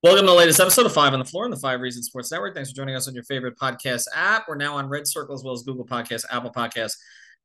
Welcome to the latest episode of Five on the Floor on the Five Reasons Sports Network. Thanks for joining us on your favorite podcast app. We're now on Red Circle as well as Google Podcasts, Apple Podcasts,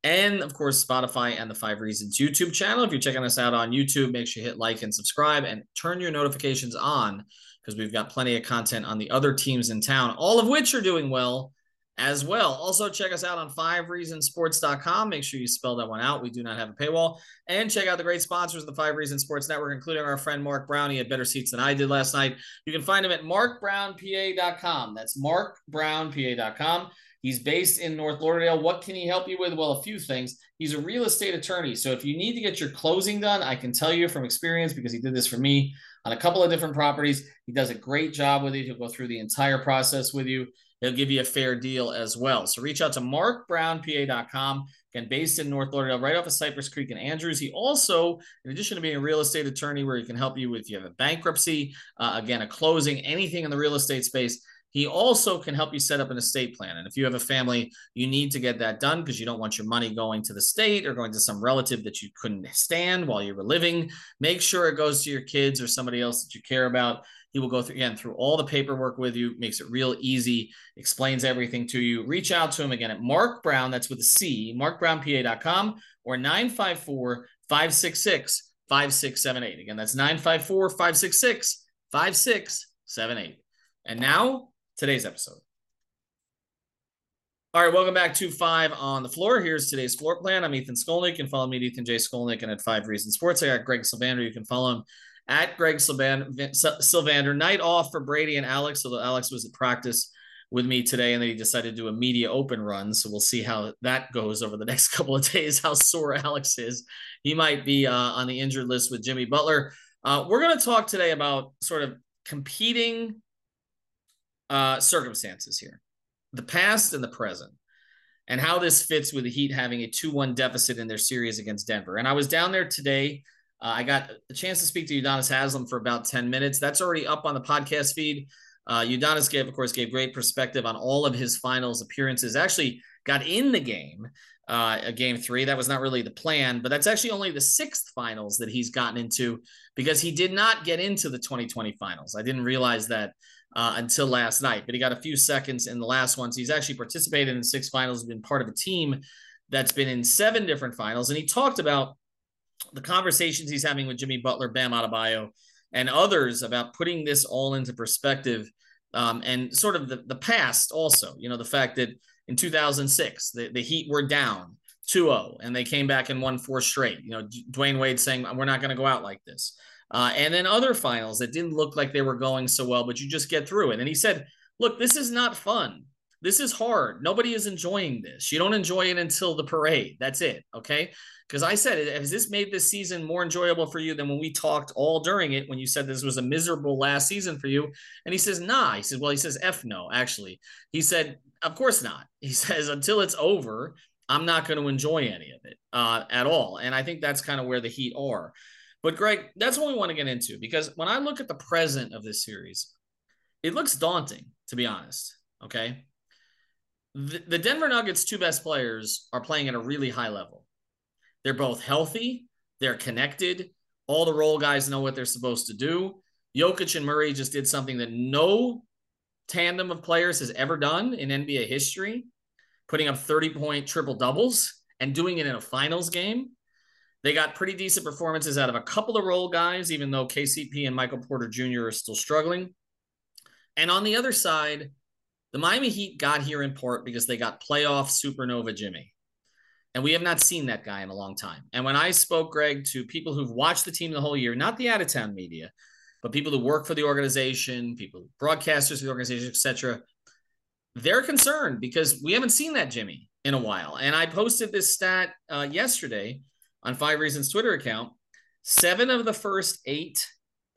and of course Spotify and the Five Reasons YouTube channel. If you're checking us out on YouTube, make sure you hit like and subscribe and turn your notifications on because we've got plenty of content on the other teams in town, all of which are doing well as well. Also, check us out on fivereasonsports.com. Make sure you spell that one out. We do not have a paywall. And check out the great sponsors of the Five Reasons Sports Network, including our friend Marc Brown. He had better seats than I did last night. You can find him at marcbrownpa.com. That's marcbrownpa.com. He's based in North Lauderdale. What can he help you with? Well, a few things. He's a real estate attorney. So if you need to get your closing done, I can tell you from experience because he did this for me on a couple of different properties. He does a great job with it. He'll go through the entire process with you. He'll give you a fair deal as well. So reach out to marcbrownpa.com. Again, based in North Lauderdale, right off of Cypress Creek and Andrews. He also, in addition to being a real estate attorney, where he can help you with if you have a bankruptcy, uh, again, a closing, anything in the real estate space, he also can help you set up an estate plan. And if you have a family, you need to get that done because you don't want your money going to the state or going to some relative that you couldn't stand while you were living. Make sure it goes to your kids or somebody else that you care about. He will go through again through all the paperwork with you, makes it real easy, explains everything to you. Reach out to him again at Marc Brown, that's with a C, marcbrownpa.com or 954 566 5678. Again, that's 954 566 5678. And now, today's episode. All right, welcome back to Five on the Floor. Here's today's floor plan. I'm Ethan Skolnick. Can follow me at Ethan J. Skolnick and at Five Reasons Sports. I got Greg Sylvander. You can follow him at Greg Sylvander. Night off for Brady and Alex. Although Alex was at practice with me today, and then he decided to do a media open run. So we'll see how that goes over the next couple of days. How sore Alex is. He might be uh, on the injured list with Jimmy Butler. Uh, we're going to talk today about sort of competing uh, circumstances here, the past and the present. And how this fits with the Heat having a 2 1 deficit in their series against Denver. And I was down there today uh, I got a chance to speak to Udonis Haslem for about 10 minutes. That's already up on the podcast feed. Uh, Udonis gave, of course, gave great perspective on all of his finals appearances. Actually, got in the game, uh, game three. That was not really the plan, but that's actually only the sixth finals that he's gotten into because he did not get into the 2020 finals. I didn't realize that uh, until last night, but he got a few seconds in the last ones. He's actually participated in six finals, been part of a team that's been in seven different finals, and he talked about the conversations he's having with Jimmy Butler, Bam Adebayo, and others about putting this all into perspective um, and sort of the, the past also. You know, the fact that in 2006, the, the Heat were down 2-0 and they came back and won four straight. You know, Dwyane Wade saying, we're not going to go out like this. Uh, and then other finals that didn't look like they were going so well, but you just get through it. And he said, look, this is not fun. This is hard. Nobody is enjoying this. You don't enjoy it until the parade. That's it. Okay. Because I said, has this made this season more enjoyable for you than when we talked all during it when you said this was a miserable last season for you? And he says, nah. He says, well, he says, F no, actually. He said, of course not. He says, until it's over, I'm not going to enjoy any of it uh, at all. And I think that's kind of where the Heat are. But Greg, that's what we want to get into because when I look at the present of this series, it looks daunting, to be honest. Okay. The, the Denver Nuggets' two best players are playing at a really high level. They're both healthy, they're connected. All the role guys know what they're supposed to do. Jokic and Murray just did something that no tandem of players has ever done in NBA history, putting up 30 point triple doubles and doing it in a finals game. They got pretty decent performances out of a couple of role guys, even though KCP and Michael Porter Jr. are still struggling. And on the other side, the Miami Heat got here in part because they got playoff supernova Jimmy. And we have not seen that guy in a long time. And when I spoke, Greg, to people who've watched the team the whole year, not the out of town media, but people who work for the organization, people, broadcasters for the organization, etc., they're concerned because we haven't seen that Jimmy in a while. And I posted this stat uh, yesterday on Five Reasons Twitter account. Seven of the first eight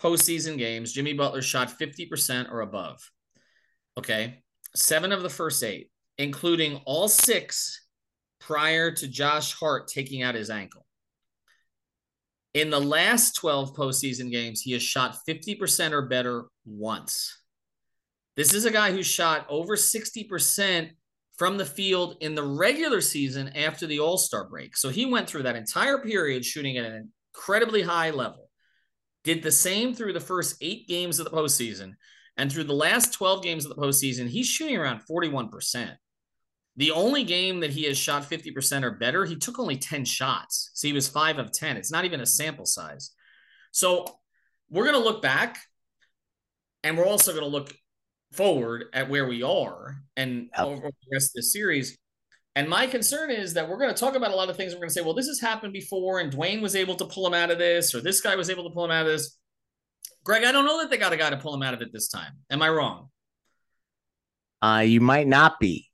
postseason games, Jimmy Butler shot 50% or above. Okay. Seven of the first eight, including all six prior to Josh Hart taking out his ankle. In the last 12 postseason games, he has shot 50% or better once. This is a guy who shot over 60% from the field in the regular season after the All Star break. So he went through that entire period shooting at an incredibly high level, did the same through the first eight games of the postseason. And through the last 12 games of the postseason, he's shooting around 41%. The only game that he has shot 50% or better, he took only 10 shots. So he was five of 10. It's not even a sample size. So we're going to look back and we're also going to look forward at where we are and yep. over the rest of the series. And my concern is that we're going to talk about a lot of things. We're going to say, well, this has happened before, and Dwyane was able to pull him out of this, or this guy was able to pull him out of this. Greg, I don't know that they got a guy to pull him out of it this time. Am I wrong? Uh, you might not be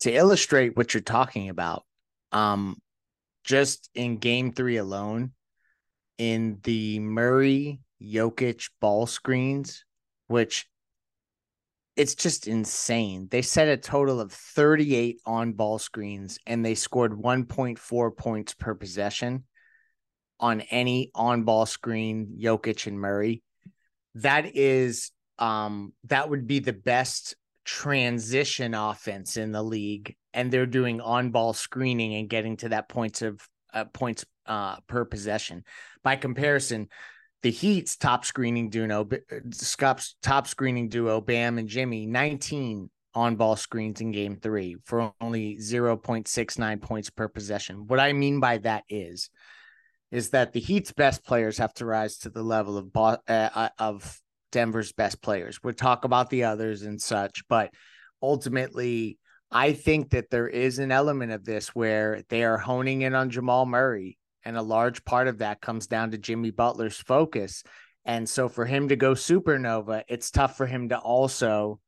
to illustrate what you're talking about, um, just in game three alone, in the Murray Jokic ball screens, which it's just insane. They set a total of 38 on ball screens and they scored 1.4 points per possession on any on ball screen, Jokic and Murray. That is um that would be the best transition offense in the league and they're doing on-ball screening and getting to that points of uh, points uh, per possession. By comparison, the Heat's top screening duo, Scott's top screening duo, Bam and Jimmy, 19 on-ball screens in game 3 for only 0.69 points per possession. What I mean by that is is that the Heat's best players have to rise to the level of uh, uh, of Denver's best players. We'll talk about the others and such, but ultimately, I think that there is an element of this where they are honing in on Jamal Murray. And a large part of that comes down to Jimmy Butler's focus. And so for him to go supernova, it's tough for him to also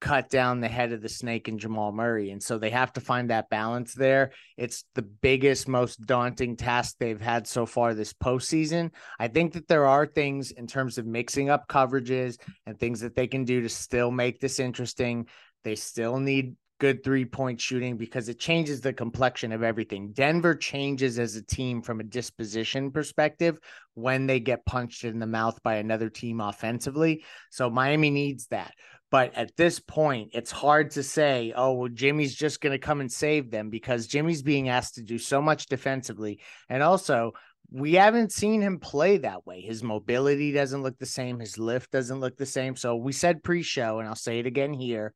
cut down the head of the snake in Jamal Murray. And so they have to find that balance there. It's the biggest, most daunting task they've had so far this postseason. I think that there are things in terms of mixing up coverages and things that they can do to still make this interesting. They still need good three point shooting because it changes the complexion of everything. Denver changes as a team from a disposition perspective when they get punched in the mouth by another team offensively. So Miami needs that. But at this point, it's hard to say, oh, well, Jimmy's just going to come and save them because Jimmy's being asked to do so much defensively. And also, we haven't seen him play that way. His mobility doesn't look the same, his lift doesn't look the same. So we said pre show, and I'll say it again here.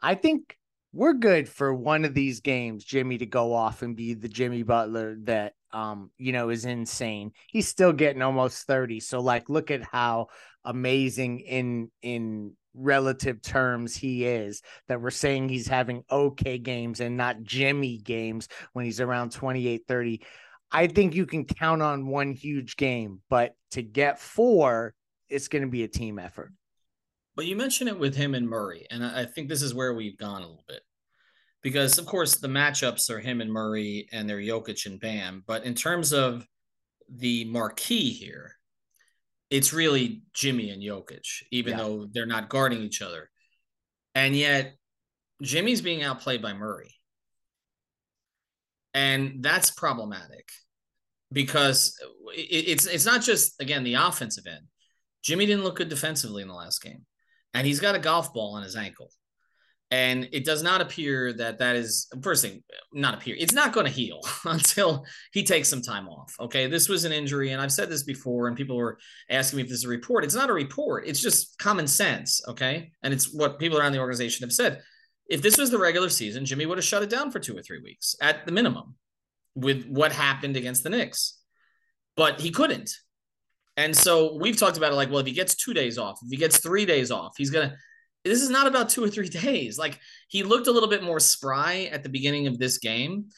I think we're good for one of these games, Jimmy to go off and be the Jimmy Butler that um, you know, is insane. He's still getting almost 30. So like look at how amazing in in relative terms he is that we're saying he's having okay games and not Jimmy games when he's around 28 30 I think you can count on one huge game but to get four it's going to be a team effort. But you mentioned it with him and Murray and I think this is where we've gone a little bit. Because of course the matchups are him and Murray and they're Jokic and Bam but in terms of the marquee here it's really Jimmy and Jokic, even yeah. though they're not guarding each other. And yet Jimmy's being outplayed by Murray. And that's problematic because it's it's not just again the offensive end. Jimmy didn't look good defensively in the last game. And he's got a golf ball on his ankle. And it does not appear that that is first thing, not appear. It's not going to heal until he takes some time off. Okay, this was an injury, and I've said this before, and people were asking me if this is a report. It's not a report. It's just common sense. Okay, and it's what people around the organization have said. If this was the regular season, Jimmy would have shut it down for two or three weeks at the minimum. with what happened against the Knicks, but he couldn't. And so we've talked about it like, well, if he gets two days off, if he gets three days off, he's going to. This is not about two or three days. Like he looked a little bit more spry at the beginning of this game.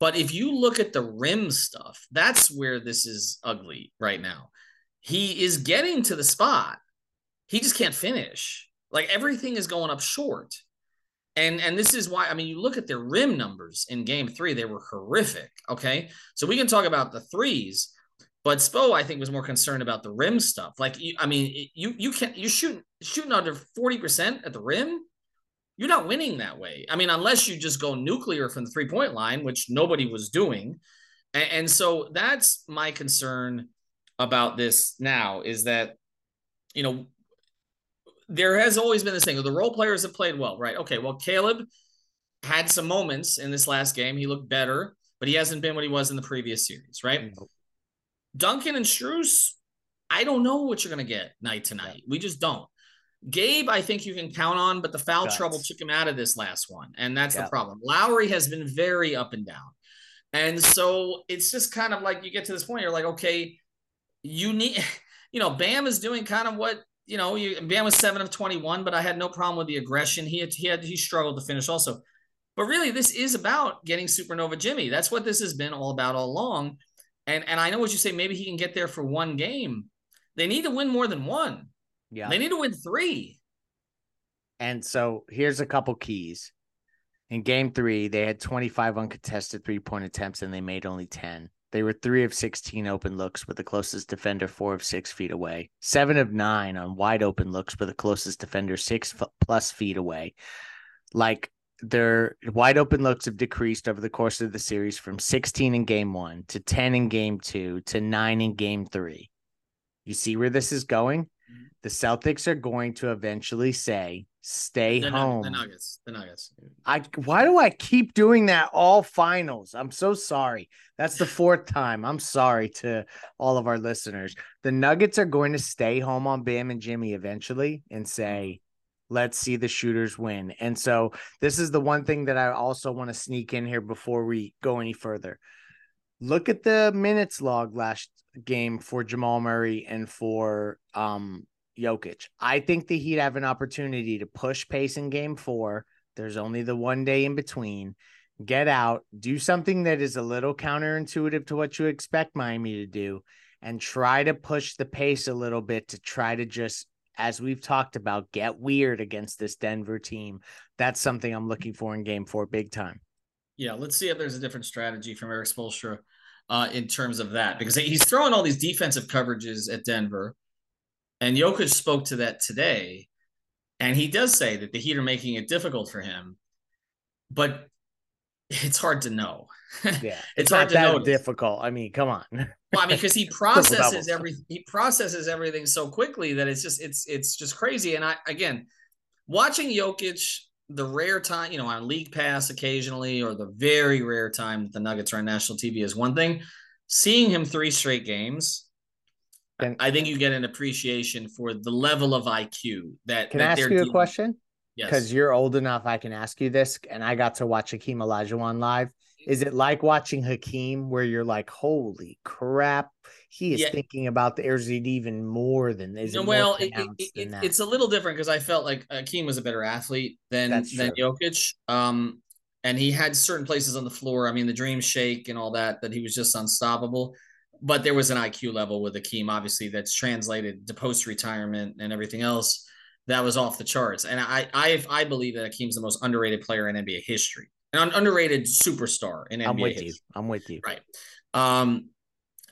But if you look at the rim stuff, that's where this is ugly right now. He is getting to the spot. He just can't finish. Like everything is going up short. And and this is why I mean you look at their rim numbers in game 3 they were horrific, okay? So we can talk about the threes, but Spo I think was more concerned about the rim stuff. Like I mean you you can't you shoot shooting under 40% at the rim, you're not winning that way. I mean unless you just go nuclear from the three-point line, which nobody was doing. And, and so that's my concern about this now is that you know there has always been this thing. The role players have played well, right? Okay, well, Caleb had some moments in this last game. He looked better, but he hasn't been what he was in the previous series, right? Nope. Duncan and Strus, I don't know what you're going to get night to night. We just don't. Gabe, I think you can count on, but the foul Guts. trouble took him out of this last one. And that's the problem. Lowry has been very up and down. And so it's just kind of like you get to this point, you're like, okay, you need, you know, Bam is doing kind of what you know, you, Bam was seven of 21, but I had no problem with the aggression. He had, he had, he struggled to finish also. But really, this is about getting Supernova Jimmy. That's what this has been all about all along. And and I know what you say. Maybe he can get there for one game. They need to win more than one. Yeah, they need to win three. And so here's a couple keys. In game three, they had 25 uncontested three point attempts and they made only 10. They were three of 16 open looks with the closest defender four of six feet away, seven of nine on wide open looks with the closest defender six plus feet away. Like their wide open looks have decreased over the course of the series from 16 in game one to 10 in game two to nine in game three. You see where this is going? Mm-hmm. The Celtics are going to eventually say, stay the, home. The Nuggets. The Nuggets. I why do I keep doing that all finals? I'm so sorry. That's the fourth time. I'm sorry to all of our listeners. The Nuggets are going to stay home on Bam and Jimmy eventually and say, let's see the shooters win. And so this is the one thing that I also want to sneak in here before we go any further. Look at the minutes log last game for Jamal Murray and for um Jokic. I think the Heat have an opportunity to push pace in game four. There's only the one day in between. Get out, do something that is a little counterintuitive to what you expect Miami to do, and try to push the pace a little bit to try to just, as we've talked about, get weird against this Denver team. That's something I'm looking for in game four, big time. Yeah, let's see if there's a different strategy from Erik Spoelstra uh, in terms of that, because he's throwing all these defensive coverages at Denver and Jokic spoke to that today. And he does say that the Heat are making it difficult for him, but it's hard to know. Yeah, it's, hard to know. Difficult. I mean, come on. well, I mean, because he processes every he processes everything so quickly that it's just it's it's just crazy. And I again, watching Jokic, the rare time you know on League Pass occasionally, or the very rare time that the Nuggets are on national TV is one thing. Seeing him three straight games and I think you get an appreciation for the level of IQ that. Can that I ask you dealing. a question? Yes. Because you're old enough, I can ask you this, and I got to watch Hakeem Olajuwon live. Is it like watching Hakeem, where you're like, "Holy crap, he is yeah. thinking about the airs even more than is no, well, it, it, it, it's a little different because I felt like Hakeem was a better athlete than than Jokic. Um, and he had certain places on the floor. I mean, the dream shake and all that that he was just unstoppable but there was an IQ level with Akeem, obviously, that's translated to post retirement and everything else that was off the charts. And I, I, I believe that Akeem's the most underrated player in NBA history, an underrated superstar in NBA. I'm with history. you. I'm with you. Right. Um,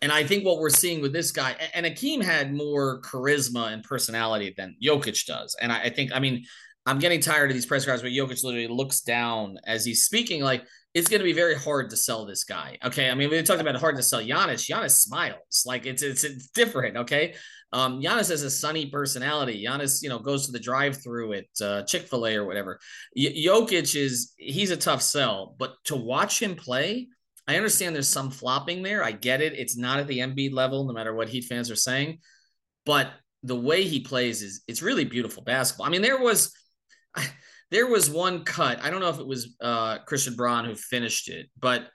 and I think what we're seeing with this guy, and Akeem had more charisma and personality than Jokic does. And I, I think, I mean, I'm getting tired of these press cards where Jokic literally looks down as he's speaking. Like it's going to be very hard to sell this guy. Okay, I mean we talked about hard to sell Giannis. Giannis smiles like it's it's it's different. Okay, um, Giannis has a sunny personality. Giannis, you know, goes to the drive-through at uh, Chick Fil A or whatever. Y- Jokic is he's a tough sell, but to watch him play, I understand there's some flopping there. I get it. It's not at the Embiid level, no matter what Heat fans are saying, but the way he plays is it's really beautiful basketball. I mean, there was there was one cut. I don't know if it was uh, Christian Braun who finished it, but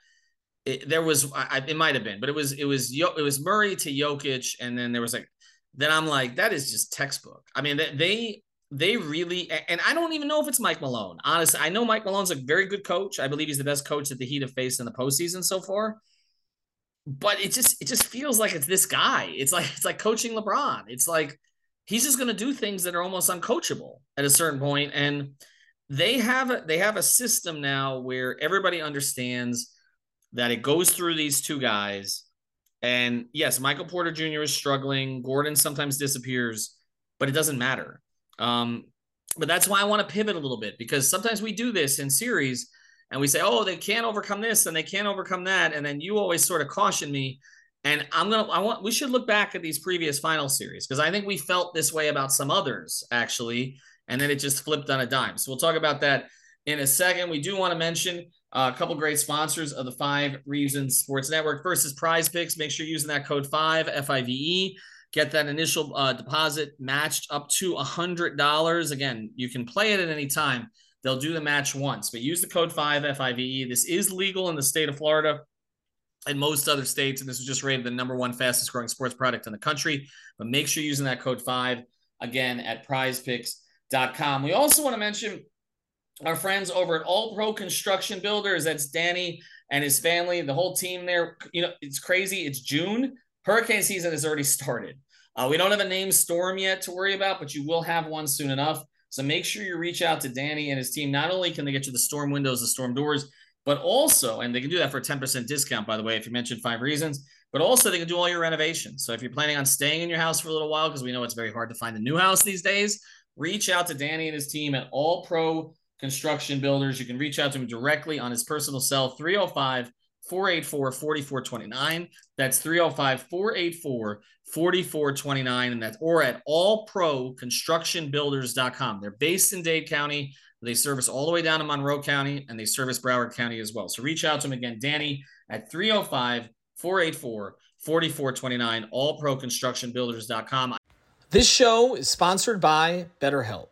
it, there was I, it might have been, but it was it was it was Murray to Jokic, and then there was like then I'm like that is just textbook. I mean they they really and I don't even know if it's Mike Malone. Honestly, I know Mike Malone's a very good coach. I believe he's the best coach that the Heat have faced in the postseason so far. But it just it just feels like it's this guy. It's like it's like coaching LeBron. It's like he's just going to do things that are almost uncoachable at a certain point. and they have a they have a system now where everybody understands that it goes through these two guys. And yes, Michael Porter Jr. is struggling. Gordon sometimes disappears, but it doesn't matter. Um, but that's why I want to pivot a little bit because sometimes we do this in series and we say, oh, they can't overcome this and they can't overcome that. And then you always sort of caution me. And I'm gonna I want we should look back at these previous final series because I think we felt this way about some others actually, and then it just flipped on a dime. So we'll talk about that in a second. We do want to mention uh, a couple great sponsors of the Five Reasons Sports Network. First is PrizePicks. Make sure you're using that code five F I V E. Get that initial uh, deposit matched up to a hundred dollars. Again, you can play it at any time. They'll do the match once, but use the code five F I V E. This is legal in the state of Florida and most other states, and this was just rated the number one fastest growing sports product in the country. But make sure you're using that code five again at PrizePicks.com. We also want to mention our friends over at All Pro Construction Builders. That's Danny and his family, the whole team there. You know, it's crazy. It's June. Hurricane season has already started. Uh, we don't have a named storm yet to worry about, but you will have one soon enough. So make sure you reach out to Danny and his team. Not only can they get you the storm windows, the storm doors, but also, and they can do that for a 10% discount, by the way, if you mentioned five reasons, but also they can do all your renovations. So if you're planning on staying in your house for a little while, because we know it's very hard to find a new house these days, reach out to Danny and his team at All Pro construction builders. You can reach out to him directly on his personal cell, 305 484 4429. That's 305 484 4429. And that's or at allproconstructionbuilders.com. They're based in Dade County. They service all the way down to Monroe County and they service Broward County as well. So reach out to them again, Danny at 305 484 4429, allproconstructionbuilders.com. This show is sponsored by BetterHelp.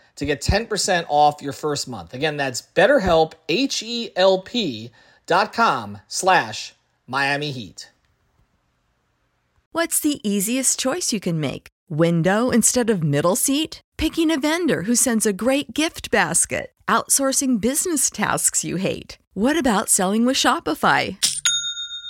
to get 10% off your first month. Again, that's betterhelp, H-E-L-P dot com slash Miami Heat. What's the easiest choice you can make? Window instead of middle seat? Picking a vendor who sends a great gift basket? Outsourcing business tasks you hate? What about selling with Shopify?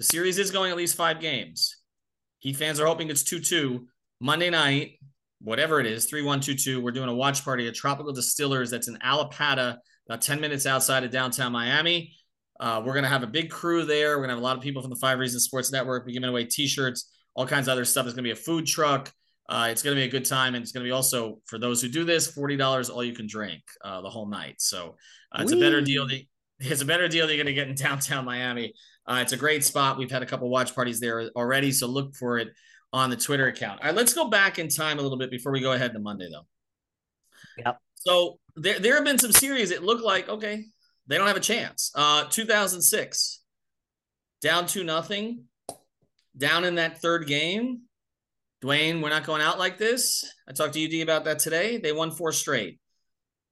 the series is going at least five games. Heat fans are hoping it's 2 2. Monday night, whatever it is, 3 1 2 2. We're doing a watch party at Tropical Distillers that's in Allapattah, about 10 minutes outside of downtown Miami. Uh, we're going to have a big crew there. We're going to have a lot of people from the Five Reasons Sports Network. We're giving away t shirts, all kinds of other stuff. There's going to be a food truck. Uh, it's going to be a good time. And it's going to be also, for those who do this, $40 all you can drink uh, the whole night. So uh, it's a better deal. That, it's a better deal you're going to get in downtown Miami. Uh, it's a great spot. We've had a couple watch parties there already. So look for it on the Twitter account. All right, let's go back in time a little bit before we go ahead to Monday, though. Yep. So there, there have been some series. It looked like, okay, they don't have a chance. Uh, 2006, down to nothing, down in that third game. Dwyane, we're not going out like this. I talked to UD about that today. They won four straight.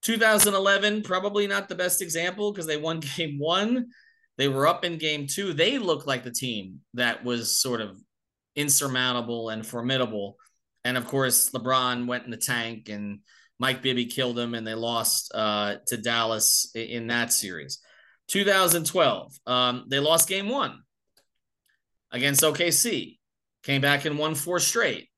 2011, probably not the best example because they won game one. They were up in game two. They looked like the team that was sort of insurmountable and formidable. And of course, LeBron went in the tank and Mike Bibby killed him, and they lost uh, to Dallas in that series. 2012, um, they lost game one against OKC, came back and won four straight.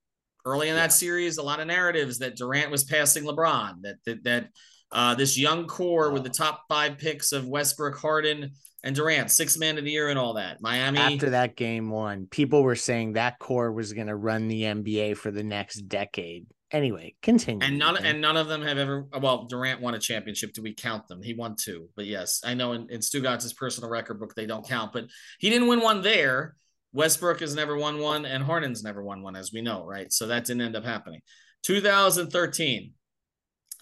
Early in that series, a lot of narratives that Durant was passing LeBron, that that, that uh, this young core with the top five picks of Westbrook, Harden, and Durant, six man of the year, and all that. Miami. After that game one, people were saying that core was going to run the NBA for the next decade. Anyway, continue. And none and none of them have ever. Well, Durant won a championship. Do we count them? He won two, but yes, I know in, in Stugotz's personal record book they don't count. But he didn't win one there. Westbrook has never won one, and Harden's never won one, as we know, right? So that didn't end up happening. 2013,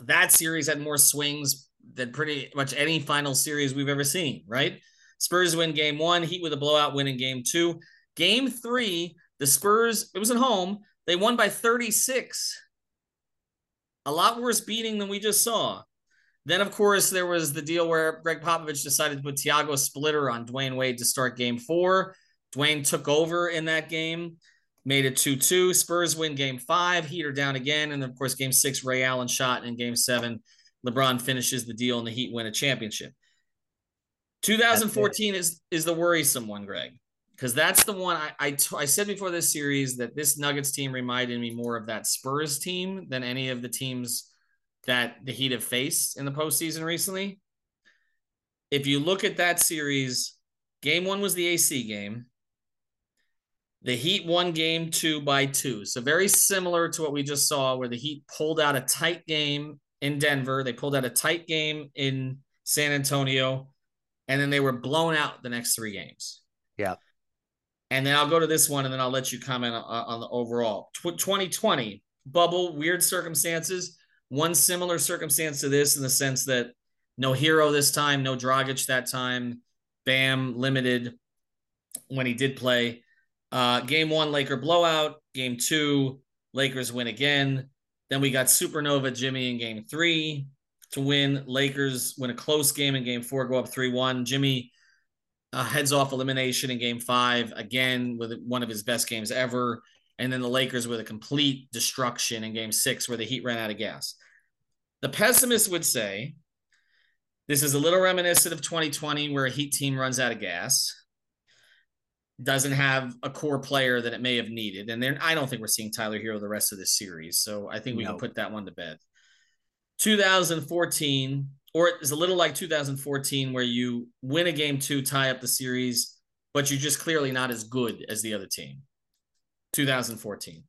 that series had more swings than pretty much any final series we've ever seen, right? Spurs win game one, Heat with a blowout win in game two. Game three, the Spurs, it was at home, they won by 36 a lot worse beating than we just saw. Then, of course, there was the deal where Gregg Popovich decided to put Tiago Splitter on Dwyane Wade to start game four. Dwyane took over in that game, made it 2 2. Spurs win game five, Heater down again. And of course, game six, Ray Allen shot. And game seven, LeBron finishes the deal and the Heat win a championship. 2014 is, is the worrisome one, Greg because that's the one I, I, t- I said before this series that this Nuggets team reminded me more of that Spurs team than any of the teams that the Heat have faced in the postseason recently. If you look at that series, game one was the AC game. The Heat won game two by two. So very similar to what we just saw, where the Heat pulled out a tight game in Denver. They pulled out a tight game in San Antonio, and then they were blown out the next three games. Yeah. And then I'll go to this one and then I'll let you comment on, on the overall. 2020 bubble, weird circumstances. One similar circumstance to this in the sense that no hero this time, no Dragic that time. Bam limited when he did play. Uh, game one, Laker blowout. Game two, Lakers win again. Then we got Supernova Jimmy in game three to win. Lakers win a close game in game four, go up 3 1. Jimmy a heads off elimination in game five, again, with one of his best games ever. And then the Lakers with a complete destruction in game six, where the Heat ran out of gas. The pessimist would say this is a little reminiscent of 2020, where a Heat team runs out of gas, doesn't have a core player that it may have needed. And then I don't think we're seeing Tyler Herro the rest of this series. So I think we no. can put that one to bed. 2014, or it's a little like 2014 where you win a game two, tie up the series, but you're just clearly not as good as the other team. 2014.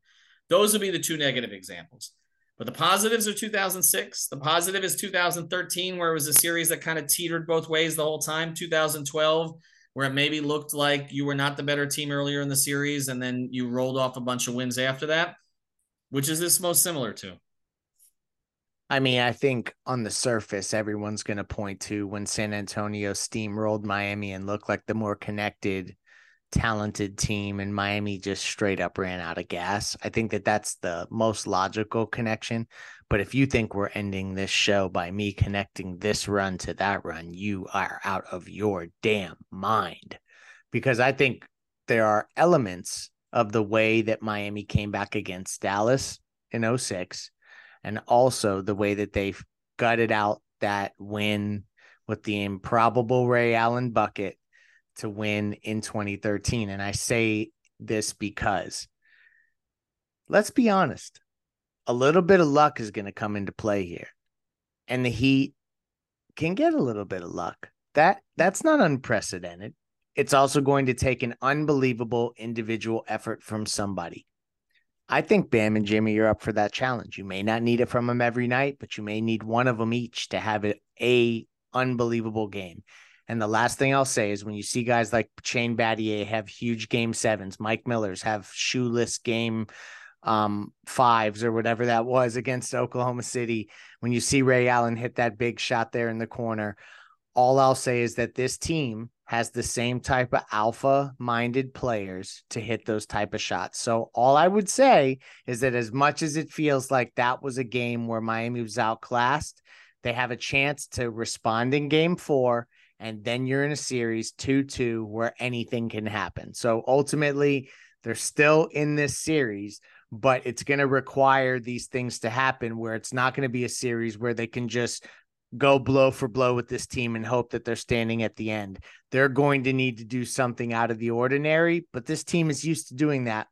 Those would be the two negative examples. But the positives are 2006. The positive is 2013, where it was a series that kind of teetered both ways the whole time. 2012, where it maybe looked like you were not the better team earlier in the series, and then you rolled off a bunch of wins after that. Which is this most similar to? I mean, I think on the surface, everyone's going to point to when San Antonio steamrolled Miami and looked like the more connected, talented team, and Miami just straight up ran out of gas. I think that that's the most logical connection. But if you think we're ending this show by me connecting this run to that run, you are out of your damn mind. Because I think there are elements of the way that Miami came back against Dallas in 06 and also the way that they gutted out that win with the improbable Ray Allen bucket to win in 2013. And I say this because let's be honest, a little bit of luck is going to come into play here. And the Heat can get a little bit of luck. That that's not unprecedented. It's also going to take an unbelievable individual effort from somebody. I think Bam and Jimmy are up for that challenge. You may not need it from them every night, but you may need one of them each to have a unbelievable game. And the last thing I'll say is when you see guys like Shane Battier have huge game sevens, Mike Miller's have shoeless game um, fives or whatever that was against Oklahoma City, when you see Ray Allen hit that big shot there in the corner, all I'll say is that this team has the same type of alpha minded players to hit those type of shots. So all I would say is that as much as it feels like that was a game where Miami was outclassed, they have a chance to respond in game 4 and then you're in a series 2-2 where anything can happen. So ultimately they're still in this series, but it's going to require these things to happen where it's not going to be a series where they can just go blow for blow with this team and hope that they're standing at the end. They're going to need to do something out of the ordinary, but this team is used to doing that.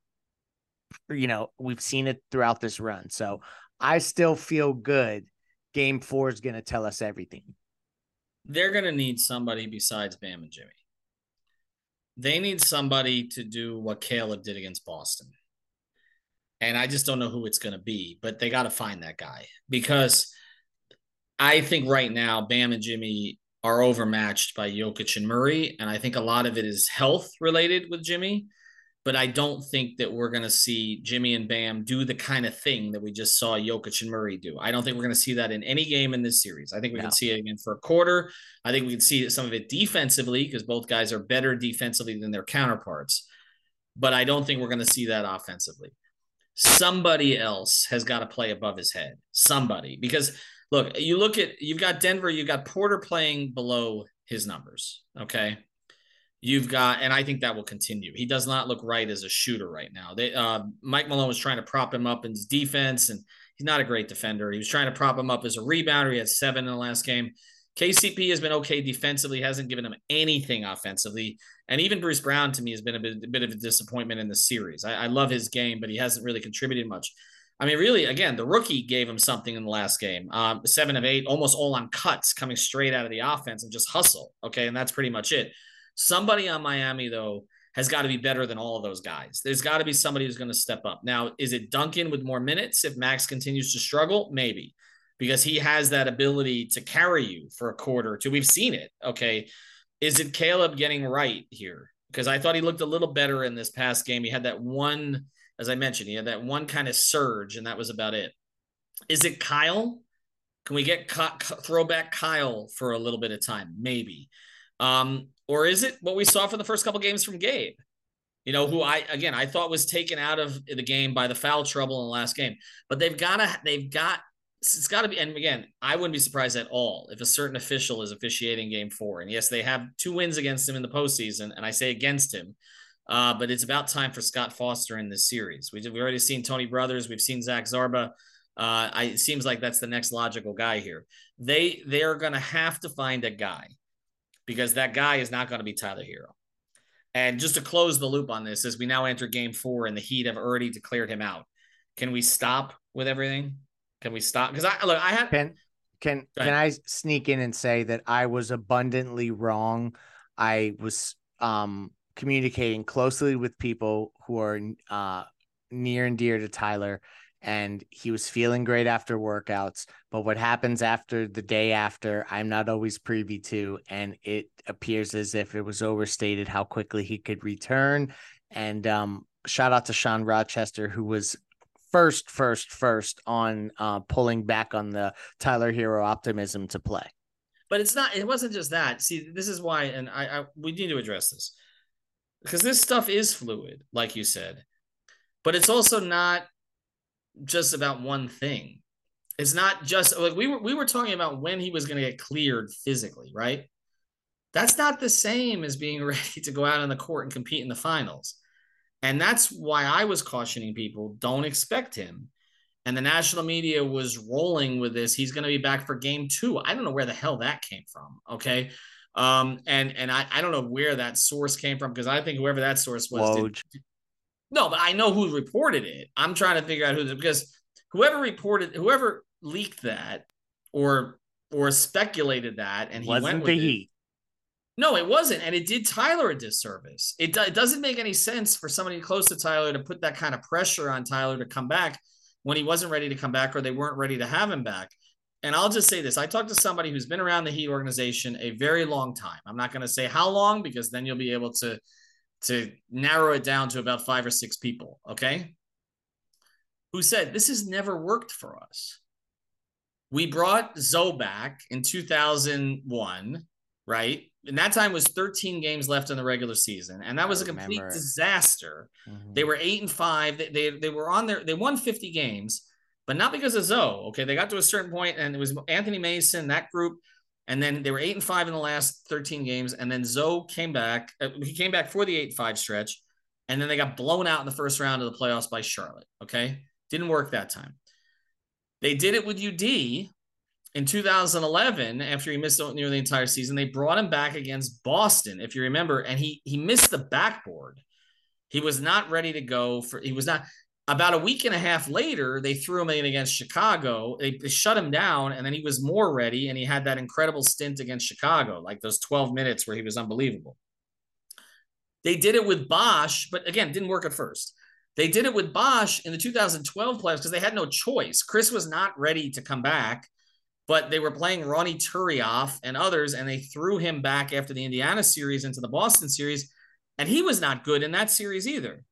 You know, we've seen it throughout this run. So I still feel good. Game four is going to tell us everything. They're going to need somebody besides Bam and Jimmy. They need somebody to do what Caleb did against Boston. And I just don't know who it's going to be, but they got to find that guy because I think right now, Bam and Jimmy are overmatched by Jokic and Murray. And I think a lot of it is health related with Jimmy. But I don't think that we're going to see Jimmy and Bam do the kind of thing that we just saw Jokic and Murray do. I don't think we're going to see that in any game in this series. I think we no. can see it again for a quarter. I think we can see some of it defensively because both guys are better defensively than their counterparts. But I don't think we're going to see that offensively. Somebody else has got to play above his head. Somebody. Because look, you look at you've got Denver, you've got Porter playing below his numbers. Okay. You've got, and I think that will continue. He does not look right as a shooter right now. They, uh, Mike Malone was trying to prop him up in his defense, and he's not a great defender. He was trying to prop him up as a rebounder. He had seven in the last game. KCP has been okay defensively, hasn't given him anything offensively. And even Bruce Brown to me has been a bit, a bit of a disappointment in the series. I, I, love his game, but he hasn't really contributed much. I mean, really, again, the rookie gave him something in the last game. Um, seven of eight, almost all on cuts coming straight out of the offense and just hustle. Okay. And that's pretty much it. Somebody on Miami, though, has got to be better than all of those guys. There's got to be somebody who's going to step up. Now, is it Duncan with more minutes if Max continues to struggle? Maybe because he has that ability to carry you for a quarter or two. We've seen it. Okay. Is it Caleb getting right here? Because I thought he looked a little better in this past game. He had that one as I mentioned, he had that one kind of surge, and that was about it. Is it Kyle? Can we get throwback Kyle for a little bit of time? Maybe. Um, or is it what we saw for the first couple games from Gabe? You know, who I again I thought was taken out of the game by the foul trouble in the last game. But they've got to they've got it's got to be and again i wouldn't be surprised at all if a certain official is officiating game four and yes they have two wins against him in the postseason and i say against him uh, but it's about time for Scott Foster in this series. We, have already seen Tony Brothers. We've seen Zach Zarba. Uh, I, it seems like that's the next logical guy here. They they are going to have to find a guy because that guy is not going to be Tyler Herro. And just to close the loop on this, as we now enter Game Four and the Heat have already declared him out, can we stop with everything? Can we stop? Because I look, I had can can can I sneak in and say that I was abundantly wrong. I was um communicating closely with people who are uh, near and dear to Tyler. And he was feeling great after workouts. But what happens after the day after, I'm not always privy to. And it appears as if it was overstated how quickly he could return. And um, shout out to Sean Rochester, who was first, first, first on uh, pulling back on the Tyler Herro optimism to play. But it's not. It wasn't just that. See, this is why, and I, I we need to address this because this stuff is fluid, like you said, but it's also not just about one thing. It's not just like we were we were talking about when he was going to get cleared physically, right? That's not the same as being ready to go out on the court and compete in the finals. And that's why I was cautioning people don't expect him. And the national media was rolling with this. He's going to be back for game two. I don't know where the hell that came from. Okay. Um, and and I, I don't know where that source came from because I think whoever that source was did, no, but I know who reported it. I'm trying to figure out who because whoever reported whoever leaked that or or speculated that and he Wasn't went with the it, Heat. no, it wasn't. And it did Tyler a disservice. It, it doesn't make any sense for somebody close to Tyler to put that kind of pressure on Tyler to come back when he wasn't ready to come back or they weren't ready to have him back. And I'll just say this I talked to somebody who's been around the Heat organization a very long time. I'm not going to say how long because then you'll be able to, to narrow it down to about five or six people. Okay. Who said this has never worked for us. We brought Zo back in 2001, right? And that time was 13 games left in the regular season, and that was I a complete it. disaster. Mhm. They were eight and five. They, they they were on their they won 50 games, but not because of Zo. Okay, they got to a certain point, and it was Anthony Mason that group, and then they were eight and five in the last 13 games, and then Zo came back. uh, He came back for the eight and five stretch, and then they got blown out in the first round of the playoffs by Charlotte. Okay, didn't work that time. They did it with UD in 2011 after he missed nearly the entire season. They brought him back against Boston, if you remember, and he he missed the backboard. He was not ready to go for. He was not. About a week and a half later, they threw him in against Chicago. They, they shut him down, and then he was more ready, and he had that incredible stint against Chicago, like those 12 minutes where he was unbelievable. They did it with Bosh, but again, didn't work at first. They did it with Bosh in the 2012 playoffs because they had no choice. Chris was not ready to come back, but they were playing Ronny Turiaf and others, and they threw him back after the Indiana series into the Boston series, and he was not good in that series either.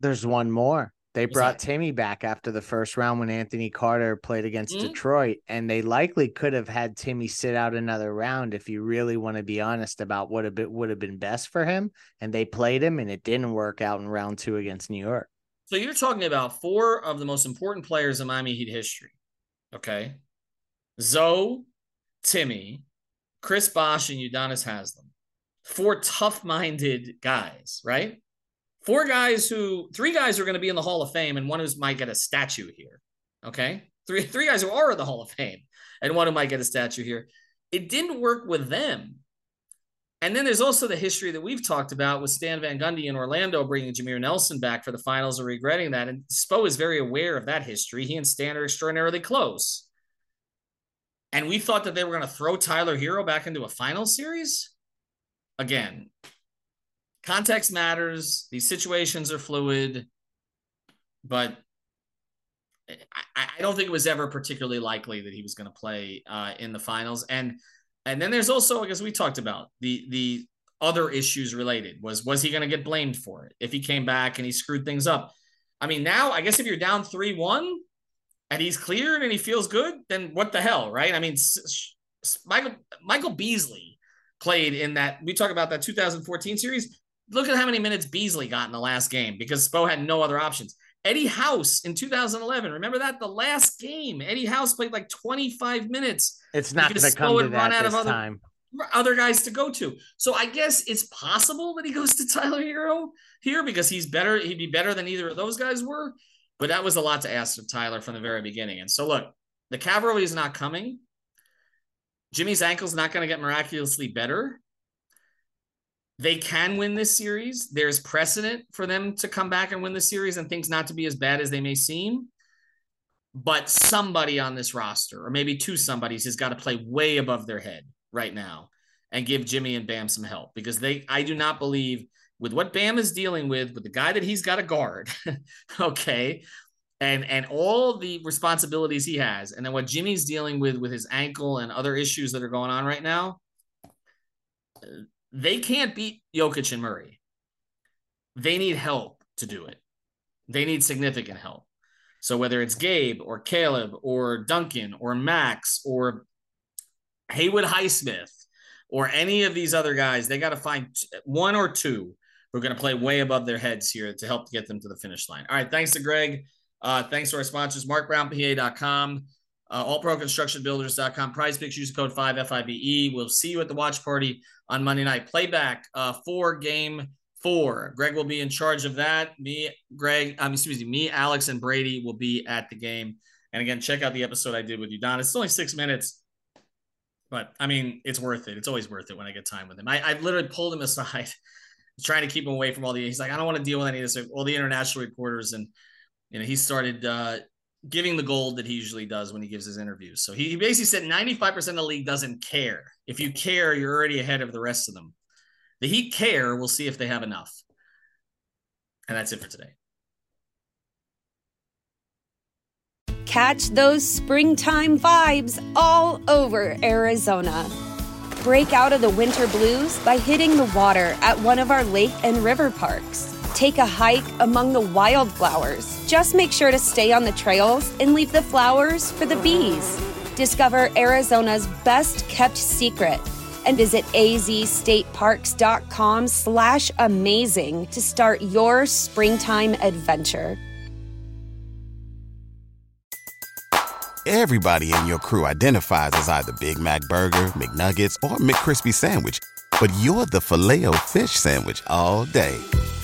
There's one more. They What's brought that? Timmy back after the first round when Anthony Carter played against Mhm. Detroit, and they likely could have had Timmy sit out another round if you really want to be honest about what a bit would have been best for him. And they played him, and it didn't work out in round two against New York. So you're talking about four of the most important players in Miami Heat history. Okay. Zo, Timmy, Chris Bosh, and Udonis Haslem. Four tough minded guys, right? Four guys who, three guys are going to be in the Hall of Fame, and one who might get a statue here. Okay. Three, three guys who are in the Hall of Fame, and one who might get a statue here. It didn't work with them. And then there's also the history that we've talked about with Stan Van Gundy in Orlando bringing Jameer Nelson back for the finals and regretting that. And Spo is very aware of that history. He and Stan are extraordinarily close. And we thought that they were going to throw Tyler Herro back into a final series. Again, context matters. These situations are fluid, but I, I don't think it was ever particularly likely that he was going to play uh, in the finals. And and then there's also, I guess we talked about the the other issues related. Was was he going to get blamed for it if he came back and he screwed things up? I mean, now I guess if you're down three one and he's cleared and he feels good, then what the hell, right? I mean, Michael Michael Beasley played in that. We talk about that 2014 series. Look at how many minutes Beasley got in the last game because Spo had no other options. Eddie House in 2011. Remember that? The last game, Eddie House played like 25 minutes. It's not going to come to would run that out of this other- time. Other guys to go to. So I guess it's possible that he goes to Tyler Herro here because he's better. He'd be better than either of those guys were. But that was a lot to ask of Tyler from the very beginning. And so look, the cavalry is not coming. Jimmy's ankle's not going to get miraculously better. They can win this series. There's precedent for them to come back and win the series and things not to be as bad as they may seem. But somebody on this roster, or maybe two somebodies, has got to play way above their head right now and give Jimmy and Bam some help because they, I do not believe with what Bam is dealing with, with the guy that he's got to guard, okay, and and all the responsibilities he has, and then what Jimmy's dealing with with his ankle and other issues that are going on right now, they can't beat Jokic and Murray. They need help to do it. They need significant help. So whether it's Gabe or Caleb or Duncan or Max or Haywood Highsmith or any of these other guys, they got to find one or two who are going to play way above their heads here to help get them to the finish line. All right. Thanks to Greg. Uh, thanks to our sponsors, marcbrownpa.com, uh, allproconstructionbuilders.com, PrizePicks, use code 5FIBE. We'll see you at the watch party on Monday night. Playback uh, for game four. Greg will be in charge of that. Me, Greg, um, excuse me, me, Alex, and Brady will be at the game. And again, check out the episode I did with you, Don. It's only six minutes, but I mean, it's worth it. It's always worth it when I get time with him. I, I literally pulled him aside, trying to keep him away from all the. He's like, I don't want to deal with any of this, all the international reporters, and you know, he started uh, giving the gold that he usually does when he gives his interviews. So he, he basically said 95% of the league doesn't care. If you care, you're already ahead of the rest of them. The Heat care. We'll see if they have enough. And that's it for today. Catch those springtime vibes all over Arizona. Break out of the winter blues by hitting the water at one of our lake and river parks. Take a hike among the wildflowers. Just make sure to stay on the trails and leave the flowers for the bees. Discover Arizona's best kept secret and visit azstateparks.com slash amazing to start your springtime adventure. Everybody in your crew identifies as either Big Mac Burger, McNuggets, or McCrispy Sandwich. But you're the filet fish Sandwich all day.